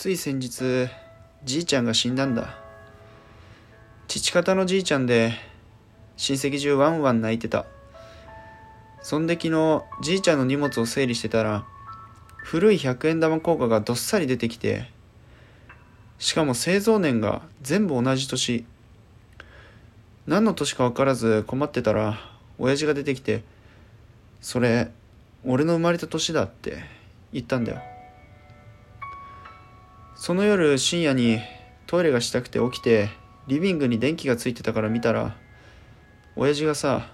つい先日じいちゃんが死んだんだ。父方のじいちゃんで親戚中ワンワン泣いてた。そんで昨日じいちゃんの荷物を整理してたら古い100円玉硬貨がどっさり出てきてしかも製造年が全部同じ年。何の年か分からず困ってたら親父が出てきて「それ俺の生まれた年だ」って言ったんだよ。その夜深夜にトイレがしたくて起きてリビングに電気がついてたから見たら親父がさ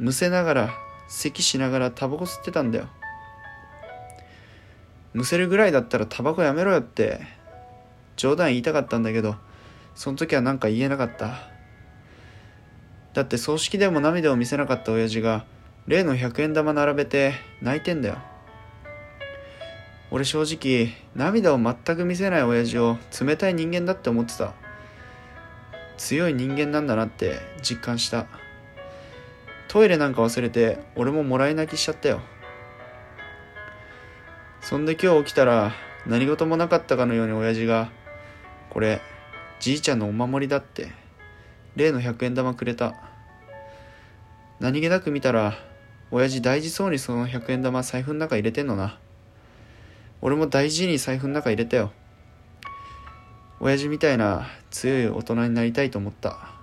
むせながら咳しながらタバコ吸ってたんだよ。むせるぐらいだったらタバコやめろよって冗談言いたかったんだけどその時は何か言えなかった。だって葬式でも涙を見せなかった親父が例の100円玉並べて泣いてんだよ。俺正直涙を全く見せない親父を冷たい人間だって思ってた。強い人間なんだなって実感した。トイレなんか忘れて俺ももらい泣きしちゃったよ。そんで今日起きたら何事もなかったかのように親父が「これじいちゃんのお守りだ」って例の100円玉くれた。何気なく見たら親父大事そうにその100円玉財布の中入れてんのな。俺も大事に財布の中入れたよ。親父みたいな強い大人になりたいと思った。